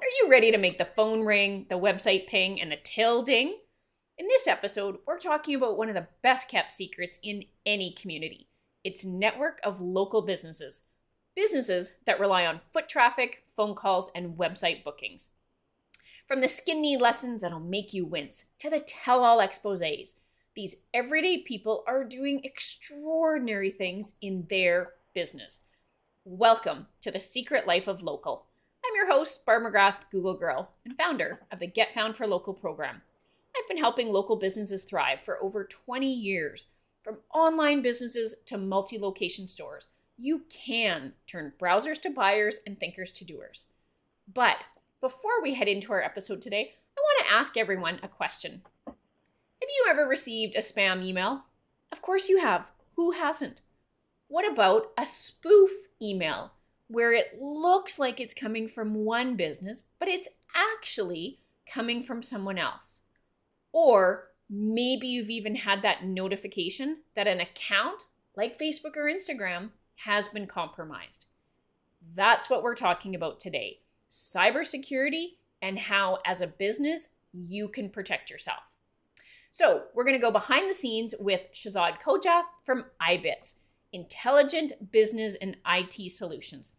Are you ready to make the phone ring, the website ping, and the till ding? In this episode, we're talking about one of the best kept secrets in any community its network of local businesses. Businesses that rely on foot traffic, phone calls, and website bookings. From the skinny lessons that'll make you wince to the tell all exposes, these everyday people are doing extraordinary things in their business. Welcome to the secret life of local. I'm your host, Barb McGrath, Google Girl, and founder of the Get Found for Local program. I've been helping local businesses thrive for over 20 years. From online businesses to multi location stores, you can turn browsers to buyers and thinkers to doers. But before we head into our episode today, I want to ask everyone a question. Have you ever received a spam email? Of course you have. Who hasn't? What about a spoof email? Where it looks like it's coming from one business, but it's actually coming from someone else. Or maybe you've even had that notification that an account like Facebook or Instagram has been compromised. That's what we're talking about today cybersecurity and how, as a business, you can protect yourself. So, we're going to go behind the scenes with Shazad Khoja from iBits, Intelligent Business and IT Solutions.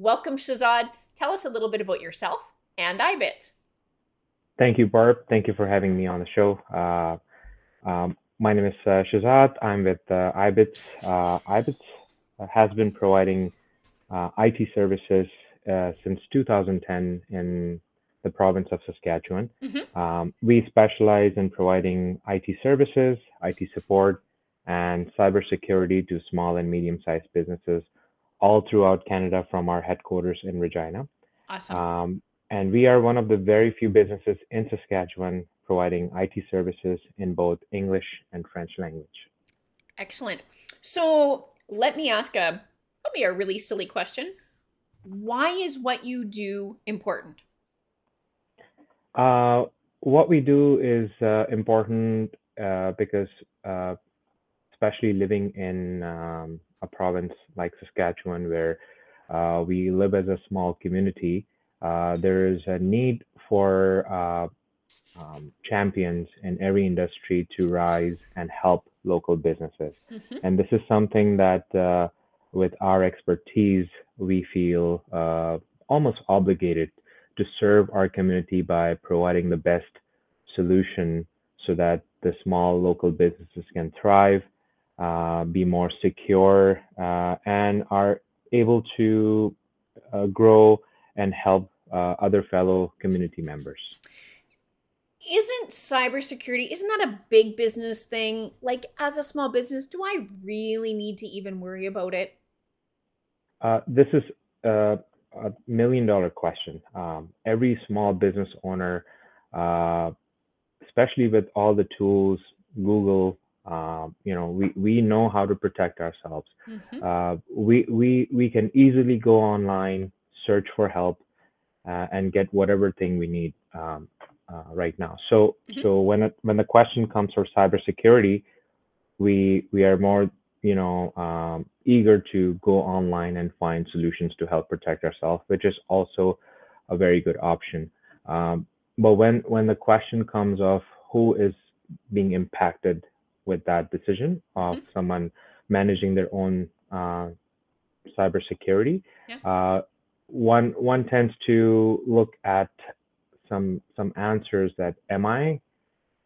Welcome, Shazad. Tell us a little bit about yourself and iBit. Thank you, Barb. Thank you for having me on the show. Uh, um, my name is uh, Shahzad. I'm with uh, iBit. Uh, iBits has been providing uh, IT services uh, since 2010 in the province of Saskatchewan. Mm-hmm. Um, we specialize in providing IT services, IT support, and cybersecurity to small and medium-sized businesses all throughout Canada from our headquarters in Regina. Awesome. Um, and we are one of the very few businesses in Saskatchewan providing IT services in both English and French language. Excellent. So let me ask a probably a really silly question. Why is what you do important? Uh, what we do is uh, important uh, because, uh, especially living in um, a province like Saskatchewan, where uh, we live as a small community, uh, there is a need for uh, um, champions in every industry to rise and help local businesses. Mm-hmm. And this is something that, uh, with our expertise, we feel uh, almost obligated to serve our community by providing the best solution so that the small local businesses can thrive uh, be more secure, uh, and are able to uh, grow and help uh, other fellow community members. Isn't cybersecurity, isn't that a big business thing? Like, as a small business, do I really need to even worry about it? Uh, this is a million dollar question. Um, every small business owner, especially with all the tools, Google, um, you know, we, we know how to protect ourselves. Mm-hmm. Uh, we, we, we can easily go online, search for help, uh, and get whatever thing we need um, uh, right now. So, mm-hmm. so when it, when the question comes for cybersecurity, we we are more you know um, eager to go online and find solutions to help protect ourselves, which is also a very good option. Um, but when when the question comes of who is being impacted with that decision of mm-hmm. someone managing their own uh, cybersecurity. Yeah. Uh, one one tends to look at some some answers that am I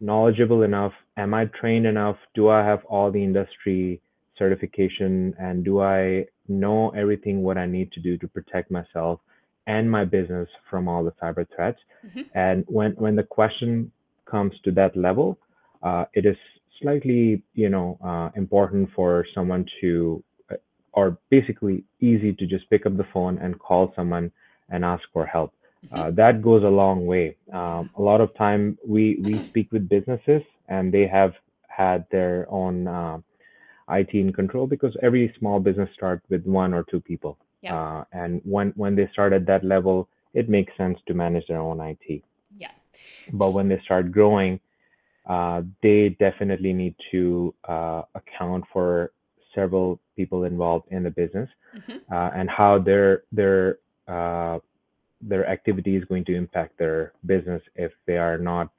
knowledgeable enough? Am I trained enough? Do I have all the industry certification? And do I know everything what I need to do to protect myself and my business from all the cyber threats? Mm-hmm. And when when the question comes to that level, uh, it is slightly, you know, uh, important for someone to, uh, or basically easy to just pick up the phone and call someone and ask for help. Mm-hmm. Uh, that goes a long way. Um, a lot of time we we speak with businesses and they have had their own uh, IT in control because every small business starts with one or two people. Yeah. Uh, and when when they start at that level, it makes sense to manage their own IT. Yeah. But when they start growing, uh, they definitely need to uh, account for several people involved in the business mm-hmm. uh, and how their their uh, their activity is going to impact their business if they are not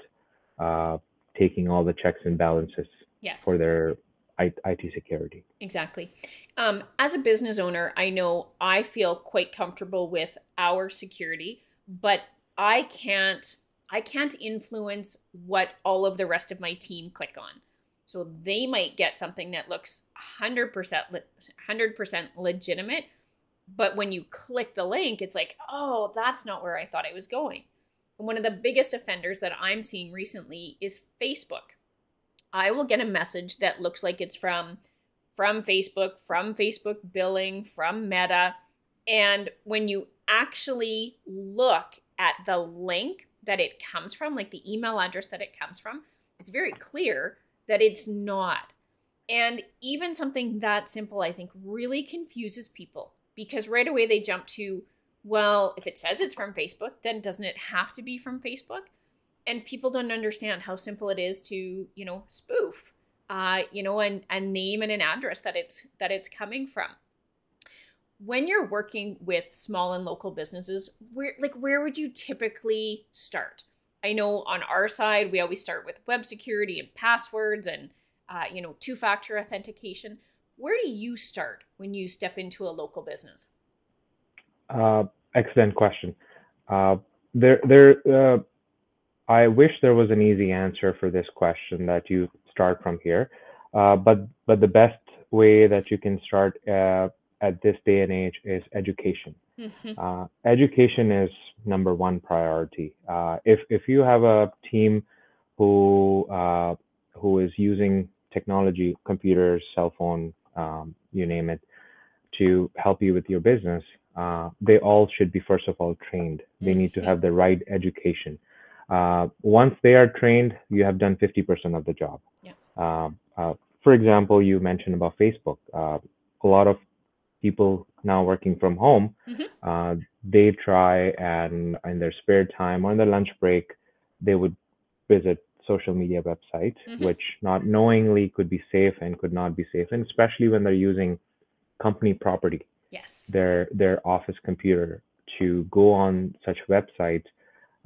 uh, taking all the checks and balances yes. for their IT security. Exactly. Um, as a business owner, I know I feel quite comfortable with our security, but I can't I can't influence what all of the rest of my team click on. So they might get something that looks 100% 100% legitimate, but when you click the link, it's like, "Oh, that's not where I thought I was going." And one of the biggest offenders that I'm seeing recently is Facebook. I will get a message that looks like it's from from Facebook, from Facebook billing, from Meta, and when you actually look at the link that it comes from, like the email address that it comes from, it's very clear that it's not. And even something that simple, I think, really confuses people because right away they jump to, well, if it says it's from Facebook, then doesn't it have to be from Facebook? And people don't understand how simple it is to, you know, spoof, uh, you know, and a name and an address that it's that it's coming from when you're working with small and local businesses, where like where would you typically start? I know on our side we always start with web security and passwords and uh, you know two-factor authentication. Where do you start when you step into a local business? Uh, excellent question. Uh, there, there. Uh, I wish there was an easy answer for this question that you start from here, uh, but but the best way that you can start uh, at this day and age is education. Mm-hmm. Uh, education is number one priority. Uh, if if you have a team who uh, who is using technology, computers, cell phone, um, you name it, to help you with your business, uh, they all should be first of all trained. They need to mm-hmm. have the right education. Uh, once they are trained, you have done 50% of the job. Yeah. Um, uh, for example, you mentioned about Facebook. a lot of people now working from home, mm-hmm. uh, they try and in their spare time or in their lunch break, they would visit social media websites, mm-hmm. which not knowingly could be safe and could not be safe, and especially when they're using company property, yes, their their office computer to go on such websites,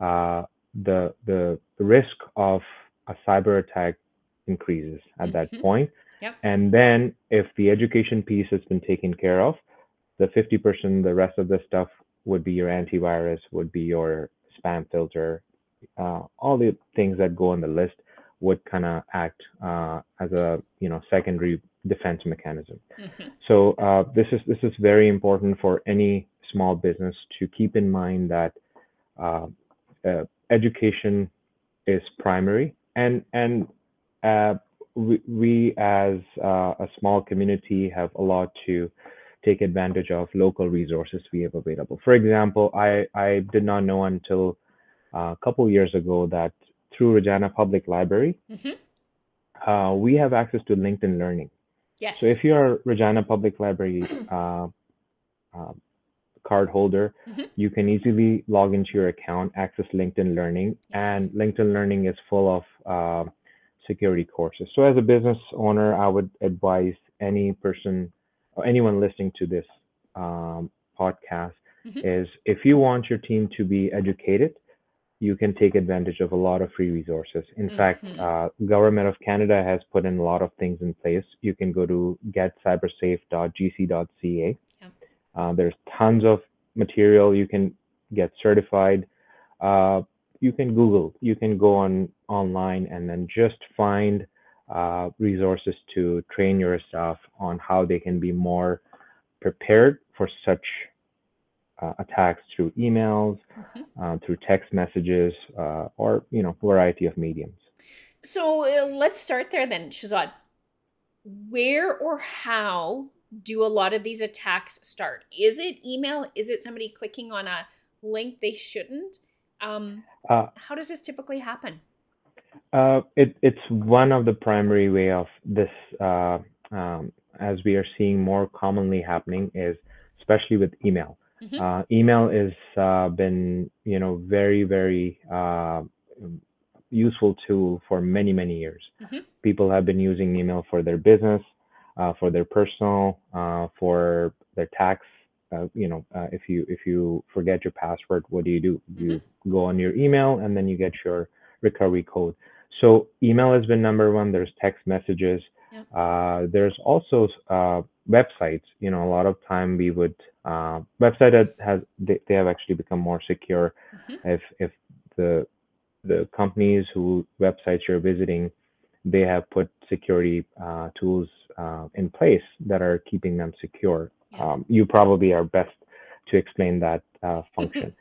uh, the the risk of a cyber attack increases at mm-hmm. that point Yep. And then if the education piece has been taken care of, the 50%, the rest of the stuff would be your antivirus, would be your spam filter, uh, all the things that go on the list would kind of act uh, as a you know secondary defense mechanism. Mm-hmm. So uh, this is this is very important for any small business to keep in mind that uh, uh, education is primary and and uh, we, we as uh, a small community have a lot to take advantage of local resources we have available. For example, I, I did not know until uh, a couple years ago that through Regina Public Library, mm-hmm. uh, we have access to LinkedIn Learning. Yes. So if you're Regina Public Library uh, uh, card holder, mm-hmm. you can easily log into your account, access LinkedIn Learning, yes. and LinkedIn Learning is full of uh, security courses. So as a business owner, I would advise any person or anyone listening to this um, podcast mm-hmm. is if you want your team to be educated, you can take advantage of a lot of free resources. In mm-hmm. fact, uh, government of Canada has put in a lot of things in place. You can go to getcybersafe.gc.ca. Yeah. Uh, there's tons of material. You can get certified. Uh, you can Google, you can go on online and then just find uh, resources to train your staff on how they can be more prepared for such uh, attacks through emails, mm-hmm. uh, through text messages, uh, or you know, variety of mediums. So uh, let's start there then, Shazad. Where or how do a lot of these attacks start? Is it email? Is it somebody clicking on a link they shouldn't? Um, uh, how does this typically happen? Uh, it, it's one of the primary way of this, uh, um, as we are seeing more commonly happening, is especially with email. Mm-hmm. Uh, email has uh, been you know very very uh, useful tool for many many years. Mm-hmm. People have been using email for their business, for their personal, for their tax uh, you know, uh, if you if you forget your password, what do you do? Mm-hmm. You go on your email and then you get your recovery code. So email has been number one. There's text messages. Yep. Uh, there's also uh, websites. You know, a lot of time we would uh, website that has they, they have actually become more secure. Mm-hmm. If if the the companies who websites you're visiting, they have put security uh, tools uh, in place that are keeping them secure. Yeah. Um, you probably are best to explain that uh, function.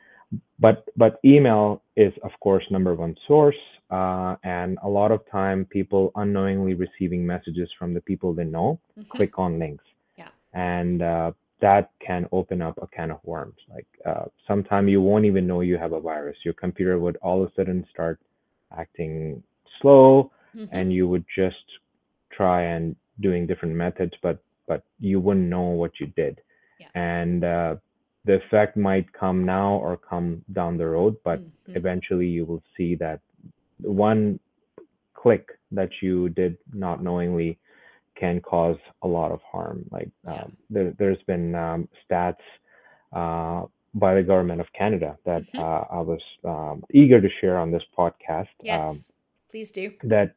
but but email is of course number one source uh, and a lot of time people unknowingly receiving messages from the people they know mm-hmm. click on links yeah. and uh, that can open up a can of worms like uh, sometime you won't even know you have a virus your computer would all of a sudden start acting slow mm-hmm. and you would just try and doing different methods but but you wouldn't know what you did yeah. and uh, the effect might come now or come down the road, but mm-hmm. eventually you will see that one click that you did not knowingly can cause a lot of harm. Like yeah. um, there, has been um, stats uh, by the government of Canada that mm-hmm. uh, I was um, eager to share on this podcast. Yes, um, please do. That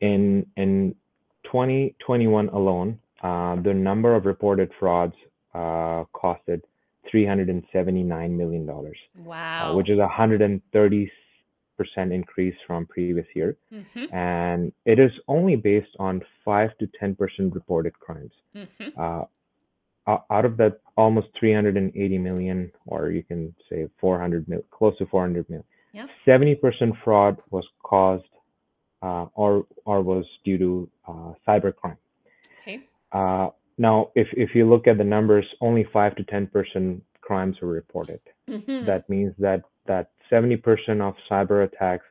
in in 2021 alone, uh, the number of reported frauds uh, costed 379 million dollars. Uh, wow. Uh, which is a 130 percent increase from previous year, mm-hmm. and it is only based on five to 10 percent reported crimes. Mm-hmm. Uh, out of that, almost 380 million, or you can say 400 mil, close to 400 million. Yep. 70 percent fraud was caused uh, or or was due to uh, cybercrime. Uh, now, if, if you look at the numbers, only 5 to 10% crimes were reported. Mm-hmm. That means that, that 70% of cyber attacks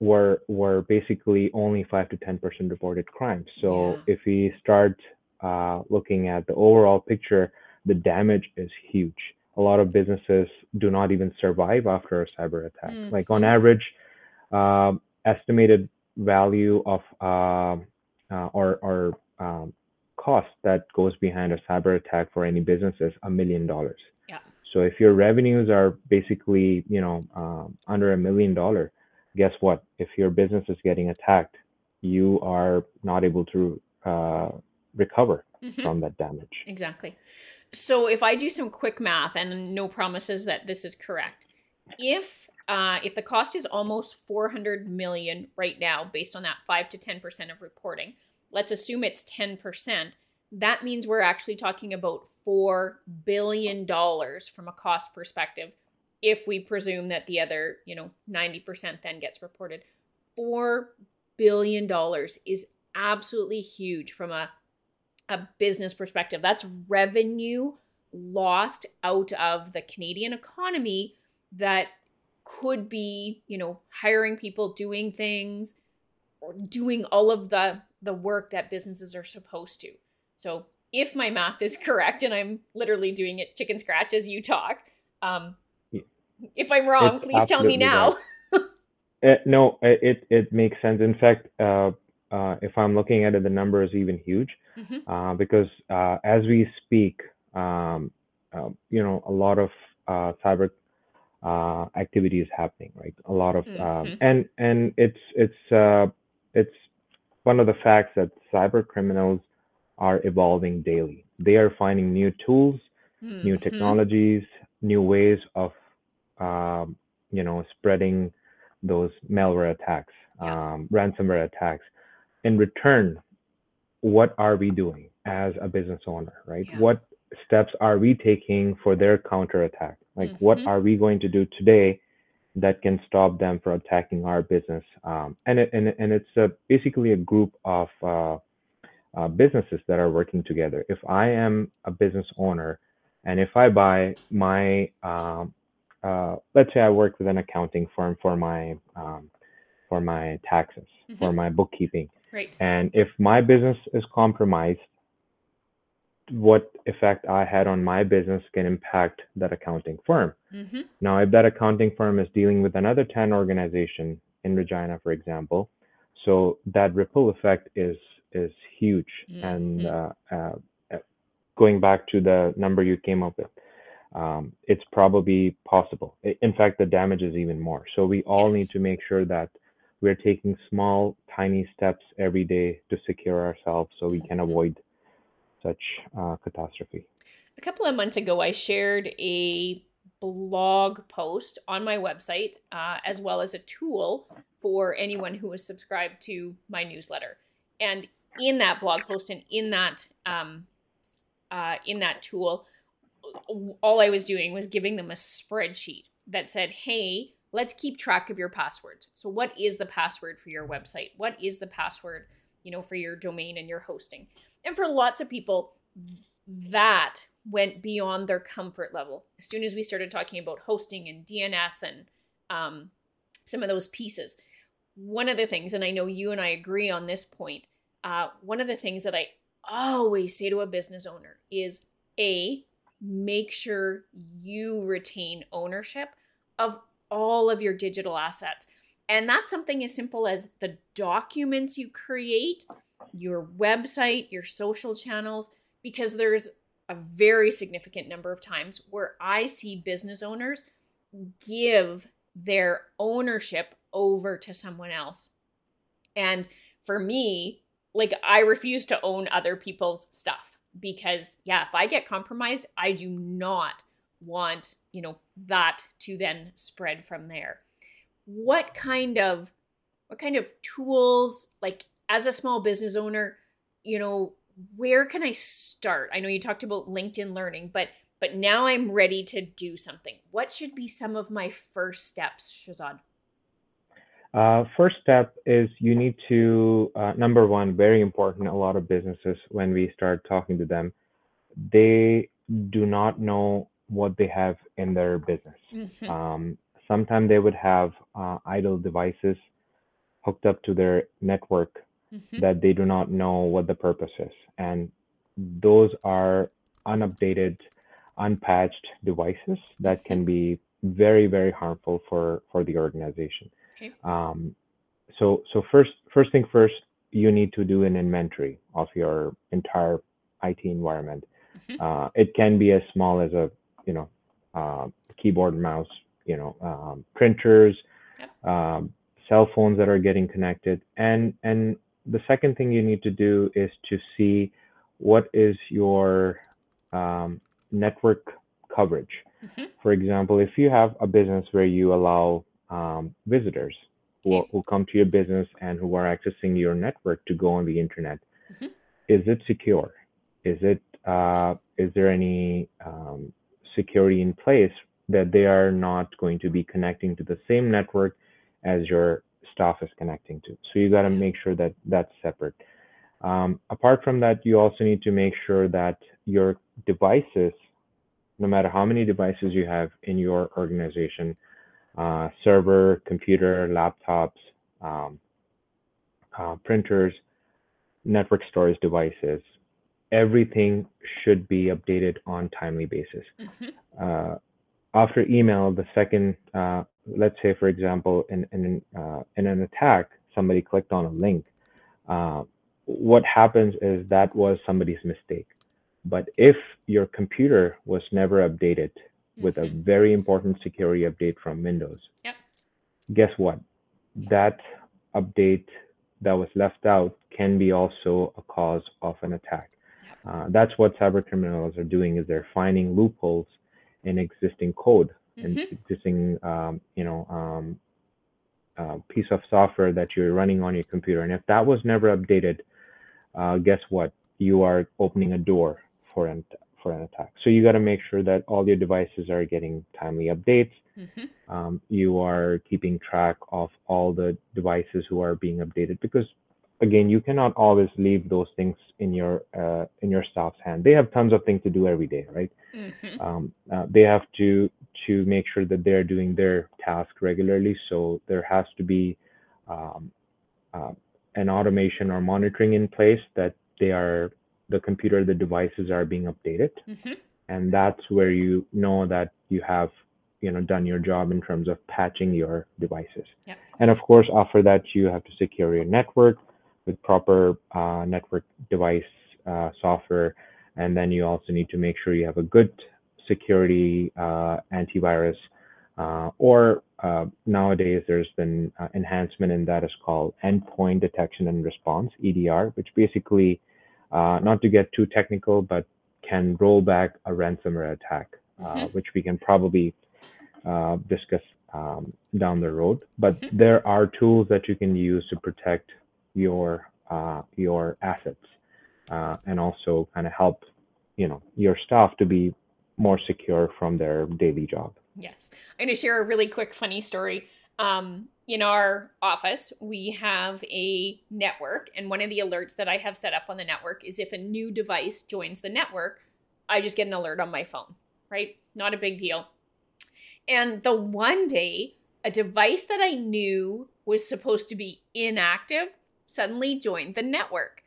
were were basically only 5 to 10% reported crimes. So yeah. if we start uh, looking at the overall picture, the damage is huge. A lot of businesses do not even survive after a cyber attack. Mm-hmm. Like on average, uh, estimated value of uh, uh or or um, cost that goes behind a cyber attack for any business is a million dollars. Yeah. So if your revenues are basically, you know, um, under a million dollar, guess what? If your business is getting attacked, you are not able to uh, recover mm-hmm. from that damage. Exactly. So if I do some quick math, and no promises that this is correct, if uh, if the cost is almost 400 million right now, based on that five to 10 percent of reporting, let's assume it's 10%, that means we're actually talking about $4 billion from a cost perspective if we presume that the other, you know, 90% then gets reported. $4 billion is absolutely huge from a, a business perspective. That's revenue lost out of the Canadian economy that could be, you know, hiring people, doing things, or doing all of the the work that businesses are supposed to. So if my math is correct, and I'm literally doing it chicken scratch as you talk, um, if I'm wrong, it's please tell me now. uh, no, it it makes sense. In fact, uh, uh, if I'm looking at it, the number is even huge mm-hmm. Uh, because uh, as we speak, um, uh, you know, a lot of cyber activity is happening, right? A lot of, um, mm-hmm. and and it's it's it's one of the facts that cyber criminals are evolving daily. They are finding new tools, mm-hmm. new technologies, new ways of, um, you know, spreading those malware attacks, yeah. um, ransomware attacks. In return, what are we doing as a business owner, right? Yeah. What steps are we taking for their counterattack? Like, mm-hmm. what are we going to do today that can stop them from attacking our business. Um, and it, and and it's a, basically a group of uh, uh, businesses that are working together. If I am a business owner, and if I buy my um, uh, let's say I work with an accounting firm for my um, for my taxes, mm-hmm. for my bookkeeping. Right. And if my business is compromised, what effect I had on my business can impact that accounting firm. Mm-hmm. Now, if that accounting firm is dealing with another 10 organization in Regina, for example, so that ripple effect is is huge, mm-hmm. and uh, uh, going back to the number you came up with, um, it's probably possible. In fact, the damage is even more. So we all yes. need to make sure that we're taking small, tiny steps every day to secure ourselves so we can mm-hmm. avoid such uh, catastrophe. A couple of months ago, I shared a blog post on my website, uh, as well as a tool for anyone who is subscribed to my newsletter. And in that blog post and in that um, uh, in that tool, all I was doing was giving them a spreadsheet that said, "Hey, let's keep track of your passwords. So, what is the password for your website? What is the password, you know, for your domain and your hosting?" And for lots of people, that went beyond their comfort level. As soon as we started talking about hosting and DNS and um, some of those pieces, one of the things, and I know you and I agree on this point, uh, one of the things that I always say to a business owner is A, make sure you retain ownership of all of your digital assets. And that's something as simple as the documents you create, your website, your social channels, because there's a very significant number of times where I see business owners give their ownership over to someone else. And for me, like I refuse to own other people's stuff because yeah, if I get compromised, I do not want, you know, that to then spread from there. What kind of what kind of tools like as a small business owner, you know, where can I start? I know you talked about LinkedIn learning, but but now I'm ready to do something. What should be some of my first steps, shazad Uh, first step is you need to, uh, number one, very important. A lot of businesses, when we start talking to them, they do not know what they have in their business. Mm-hmm. Um, sometimes they would have uh, idle devices hooked up to their network mm-hmm. that they do not know what the purpose is. And those are unupdated, unpatched devices that can be very, very harmful for, for the organization. Okay. Um, so, so first, first thing first, you need to do an inventory of your entire IT environment. Mm-hmm. Uh, it can be as small as a, you know, uh, keyboard, mouse, you know, um, printers, um, cell phones that are getting connected, and and the second thing you need to do is to see what is your um, network coverage. Mm-hmm. For example, if you have a business where you allow um, visitors who, who come to your business and who are accessing your network to go on the internet, mm-hmm. is it secure? Is it uh, is there any um, security in place that they are not going to be connecting to the same network as your staff is connecting to. So you got to make sure that that's separate. Um, apart from that, you also need to make sure that your devices, no matter how many devices you have in your organization, uh, server, computer, laptops, um, uh, printers, network storage devices, everything should be updated on timely basis. Mm-hmm. Uh, after email, the second uh, let's say, for example, in, in, uh, in an attack, somebody clicked on a link. Uh, what happens is that was somebody's mistake. But if your computer was never updated with a mm-hmm. very important security update from Windows, yep. guess what? That update that was left out can be also a cause of an attack. Yep. Uh, that's what cyber criminals are doing is they're finding loopholes in existing code mm-hmm. and existing um, you know um, uh, piece of software that you're running on your computer. And if that was never updated, uh, guess what? You are opening a door for an for an attack. So you got to make sure that all your devices are getting timely updates. Mm-hmm. Um, you are keeping track of all the devices who are being updated because again, you cannot always leave those things in your uh, in your staff's hand. They have tons of things to do every day, right? Mm-hmm. Um, uh, they have to to make sure that they're doing their task regularly. So there has to be um, uh, an automation or monitoring in place that they are the computer, the devices are being updated, mm-hmm. and that's where you know that you have you know done your job in terms of patching your devices. Yep. And of course, after that, you have to secure your network with proper uh, network device uh, software and then you also need to make sure you have a good security uh, antivirus. Uh, or uh, nowadays, there's been uh, enhancement in that is called endpoint detection and response (EDR), which basically, uh, not to get too technical, but can roll back a ransomware attack, uh, mm-hmm. which we can probably discuss um, down the road. But mm-hmm. there are tools that you can use to protect your uh, your assets uh, and also kind of help you know your staff to be more secure from their daily job. Yes. I'm going to share a really quick funny story. Um, in our office, we have a network, and one of the alerts that I have set up on the network is if a new device joins the network, I just get an alert on my phone, right? Not a big deal. And the one day, a device that I knew was supposed to be inactive suddenly joined the network.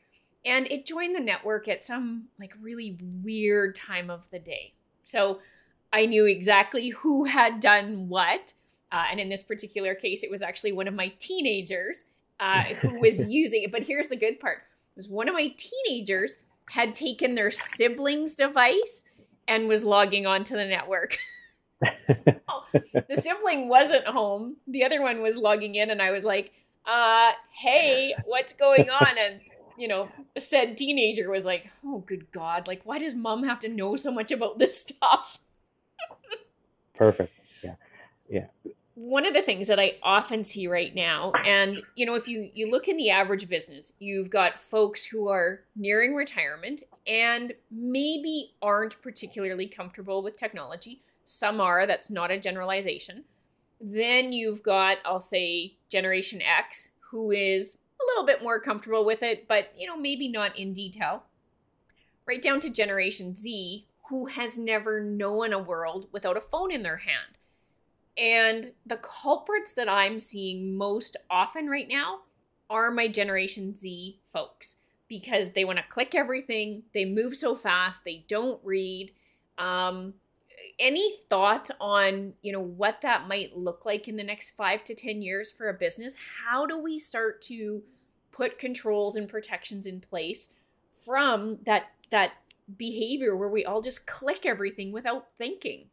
And it joined the network at some like really weird time of the day. So I knew exactly who had done what. Uh, and in this particular case, it was actually one of my teenagers uh, who was using it. But here's the good part: was one of my teenagers had taken their sibling's device and was logging onto the network. so, the sibling wasn't home. The other one was logging in, and I was like, uh, "Hey, what's going on?" And you know, said teenager was like, "Oh, good God! Like, why does mom have to know so much about this stuff?" Perfect. Yeah. Yeah. One of the things that I often see right now, and you know, if you you look in the average business, you've got folks who are nearing retirement and maybe aren't particularly comfortable with technology. Some are. That's not a generalization. Then you've got, I'll say, Generation X, who is a little bit more comfortable with it, but you know, maybe not in detail. Right down to Generation Z, who has never known a world without a phone in their hand. And the culprits that I'm seeing most often right now are my Generation Z folks because they want to click everything, they move so fast, they don't read. Um, any thoughts on you know what that might look like in the next five to ten years for a business how do we start to put controls and protections in place from that that behavior where we all just click everything without thinking?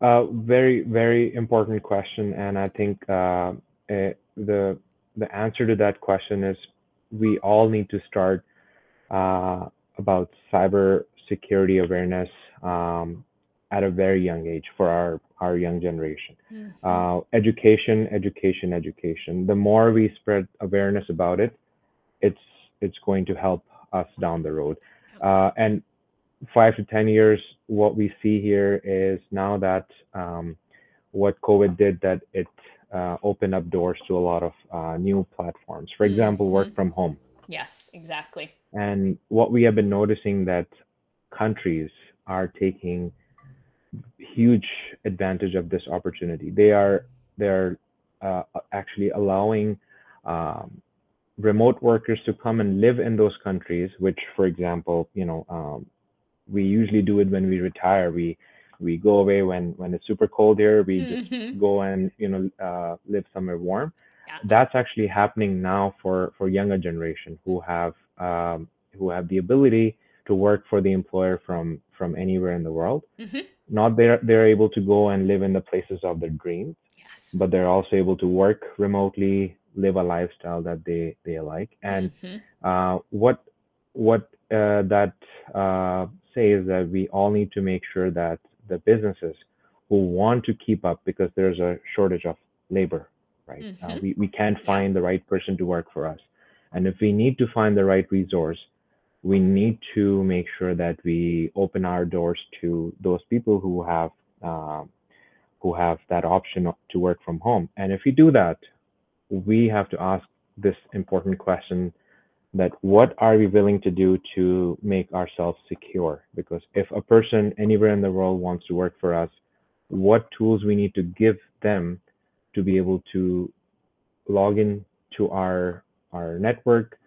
Uh, very, very important question, and I think uh, it, the the answer to that question is we all need to start uh, about cyber security awareness um, at a very young age for our our young generation. Mm-hmm. Uh, education, education, education. The more we spread awareness about it, it's it's going to help us down the road. Uh, and five to 10 years, what we see here is now that um, what COVID did, that it uh, opened up doors to a lot of uh, new platforms. For example, mm-hmm. work from home. Yes, exactly. And what we have been noticing that countries are taking huge advantage of this opportunity. They are they're uh, actually allowing um, remote workers to come and live in those countries, which, for example, you know, um, we usually do it when we retire. We we go away when when it's super cold here. We mm-hmm. go and you know uh, live somewhere warm. Yeah. That's actually happening now for for younger generation who have um, who have the ability to work for the employer from from anywhere in the world. Mm-hmm. Not they're they're able to go and live in the places of their dreams, yes. but they're also able to work remotely, live a lifestyle that they they like and mm-hmm. uh, what what uh, that uh, says that we all need to make sure that the businesses who want to keep up because there's a shortage of labor right uh, mm-hmm. we, we can't find the right person to work for us and if we need to find the right resource we need to make sure that we open our doors to those people who have uh, who have that option to work from home. And if we do that we have to ask this important question that what are we willing to do to make ourselves secure? Because if a person anywhere in the world wants to work for us what tools we need to give them to be able to log in to our our network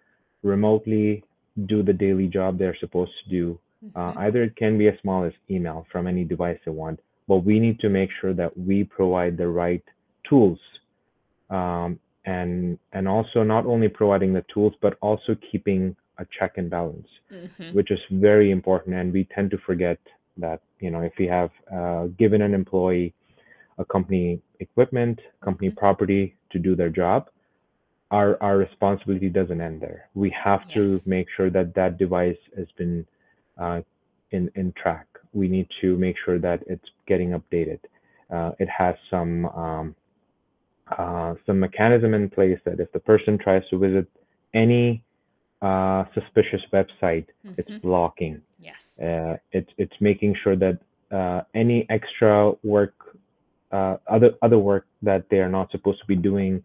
remotely do the daily job they're supposed to do uh, mm-hmm. either it can be as small as email from any device they want but we need to make sure that we provide the right tools um, and and also not only providing the tools but also keeping a check and balance, mm-hmm. which is very important. And we tend to forget that, you know, if we have uh, given an employee a company equipment, company mm-hmm. property to do their job, our, our responsibility doesn't end there. We have yes. to make sure that that device has been uh, in, in track. We need to make sure that it's getting updated. Uh, it has some um, uh, some mechanism in place that if the person tries to visit any uh, suspicious website, mm-hmm. it's blocking. Yes. Uh, it's it's making sure that uh, any extra work, uh, other other work that they are not supposed to be doing,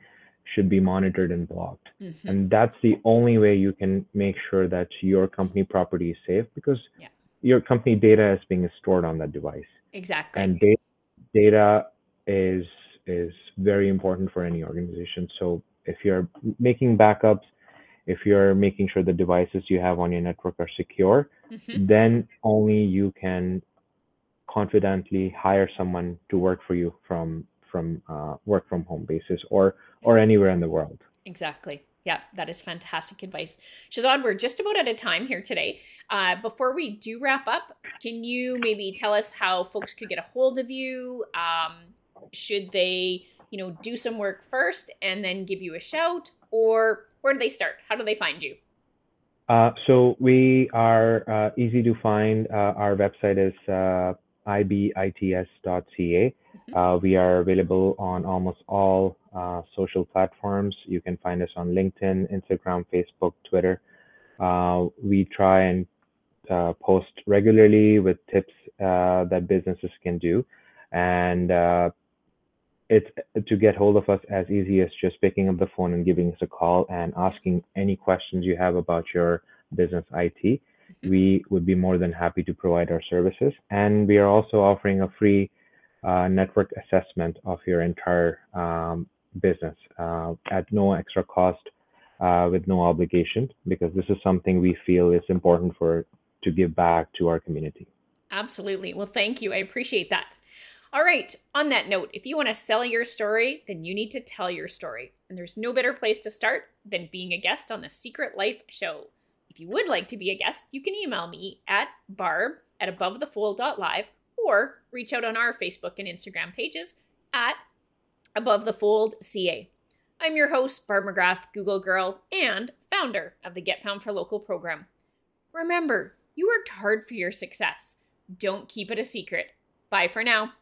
should be monitored and blocked. Mm-hmm. And that's the only way you can make sure that your company property is safe because yeah. your company data is being stored on that device. Exactly. And data data is is very important for any organization. So if you're making backups, if you're making sure the devices you have on your network are secure, mm-hmm. then only you can confidently hire someone to work for you from from uh, work from home basis or or anywhere in the world. Exactly. Yeah, that is fantastic advice. Shazad, we're just about out of time here today. Uh, before we do wrap up, can you maybe tell us how folks could get a hold of you? Um, should they, you know, do some work first and then give you a shout, or where do they start? How do they find you? Uh, so we are uh, easy to find. Uh, our website is uh, ibits.ca. Uh, we are available on almost all uh, social platforms. You can find us on LinkedIn, Instagram, Facebook, Twitter. we try and post regularly with tips that businesses can do. And it's to get hold of us as easy as just picking up the phone and giving us a call and asking any questions you have about your business IT. Mm-hmm. We would be more than happy to provide our services. And we are also offering a free uh, network assessment of your entire um, business uh, at no extra cost uh, with no obligation because this is something we feel is important for to give back to our community. Absolutely. Well, thank you. I appreciate that. All right, on that note, if you want to sell your story, then you need to tell your story. And there's no better place to start than being a guest on the Secret Life Show. If you would like to be a guest, you can email me at barb at abovethefold.live or reach out on our Facebook and Instagram pages at abovethefold.ca. I'm your host, Barb McGrath, Google Girl, and founder of the Get Found for Local program. Remember, you worked hard for your success. Don't keep it a secret. Bye for now.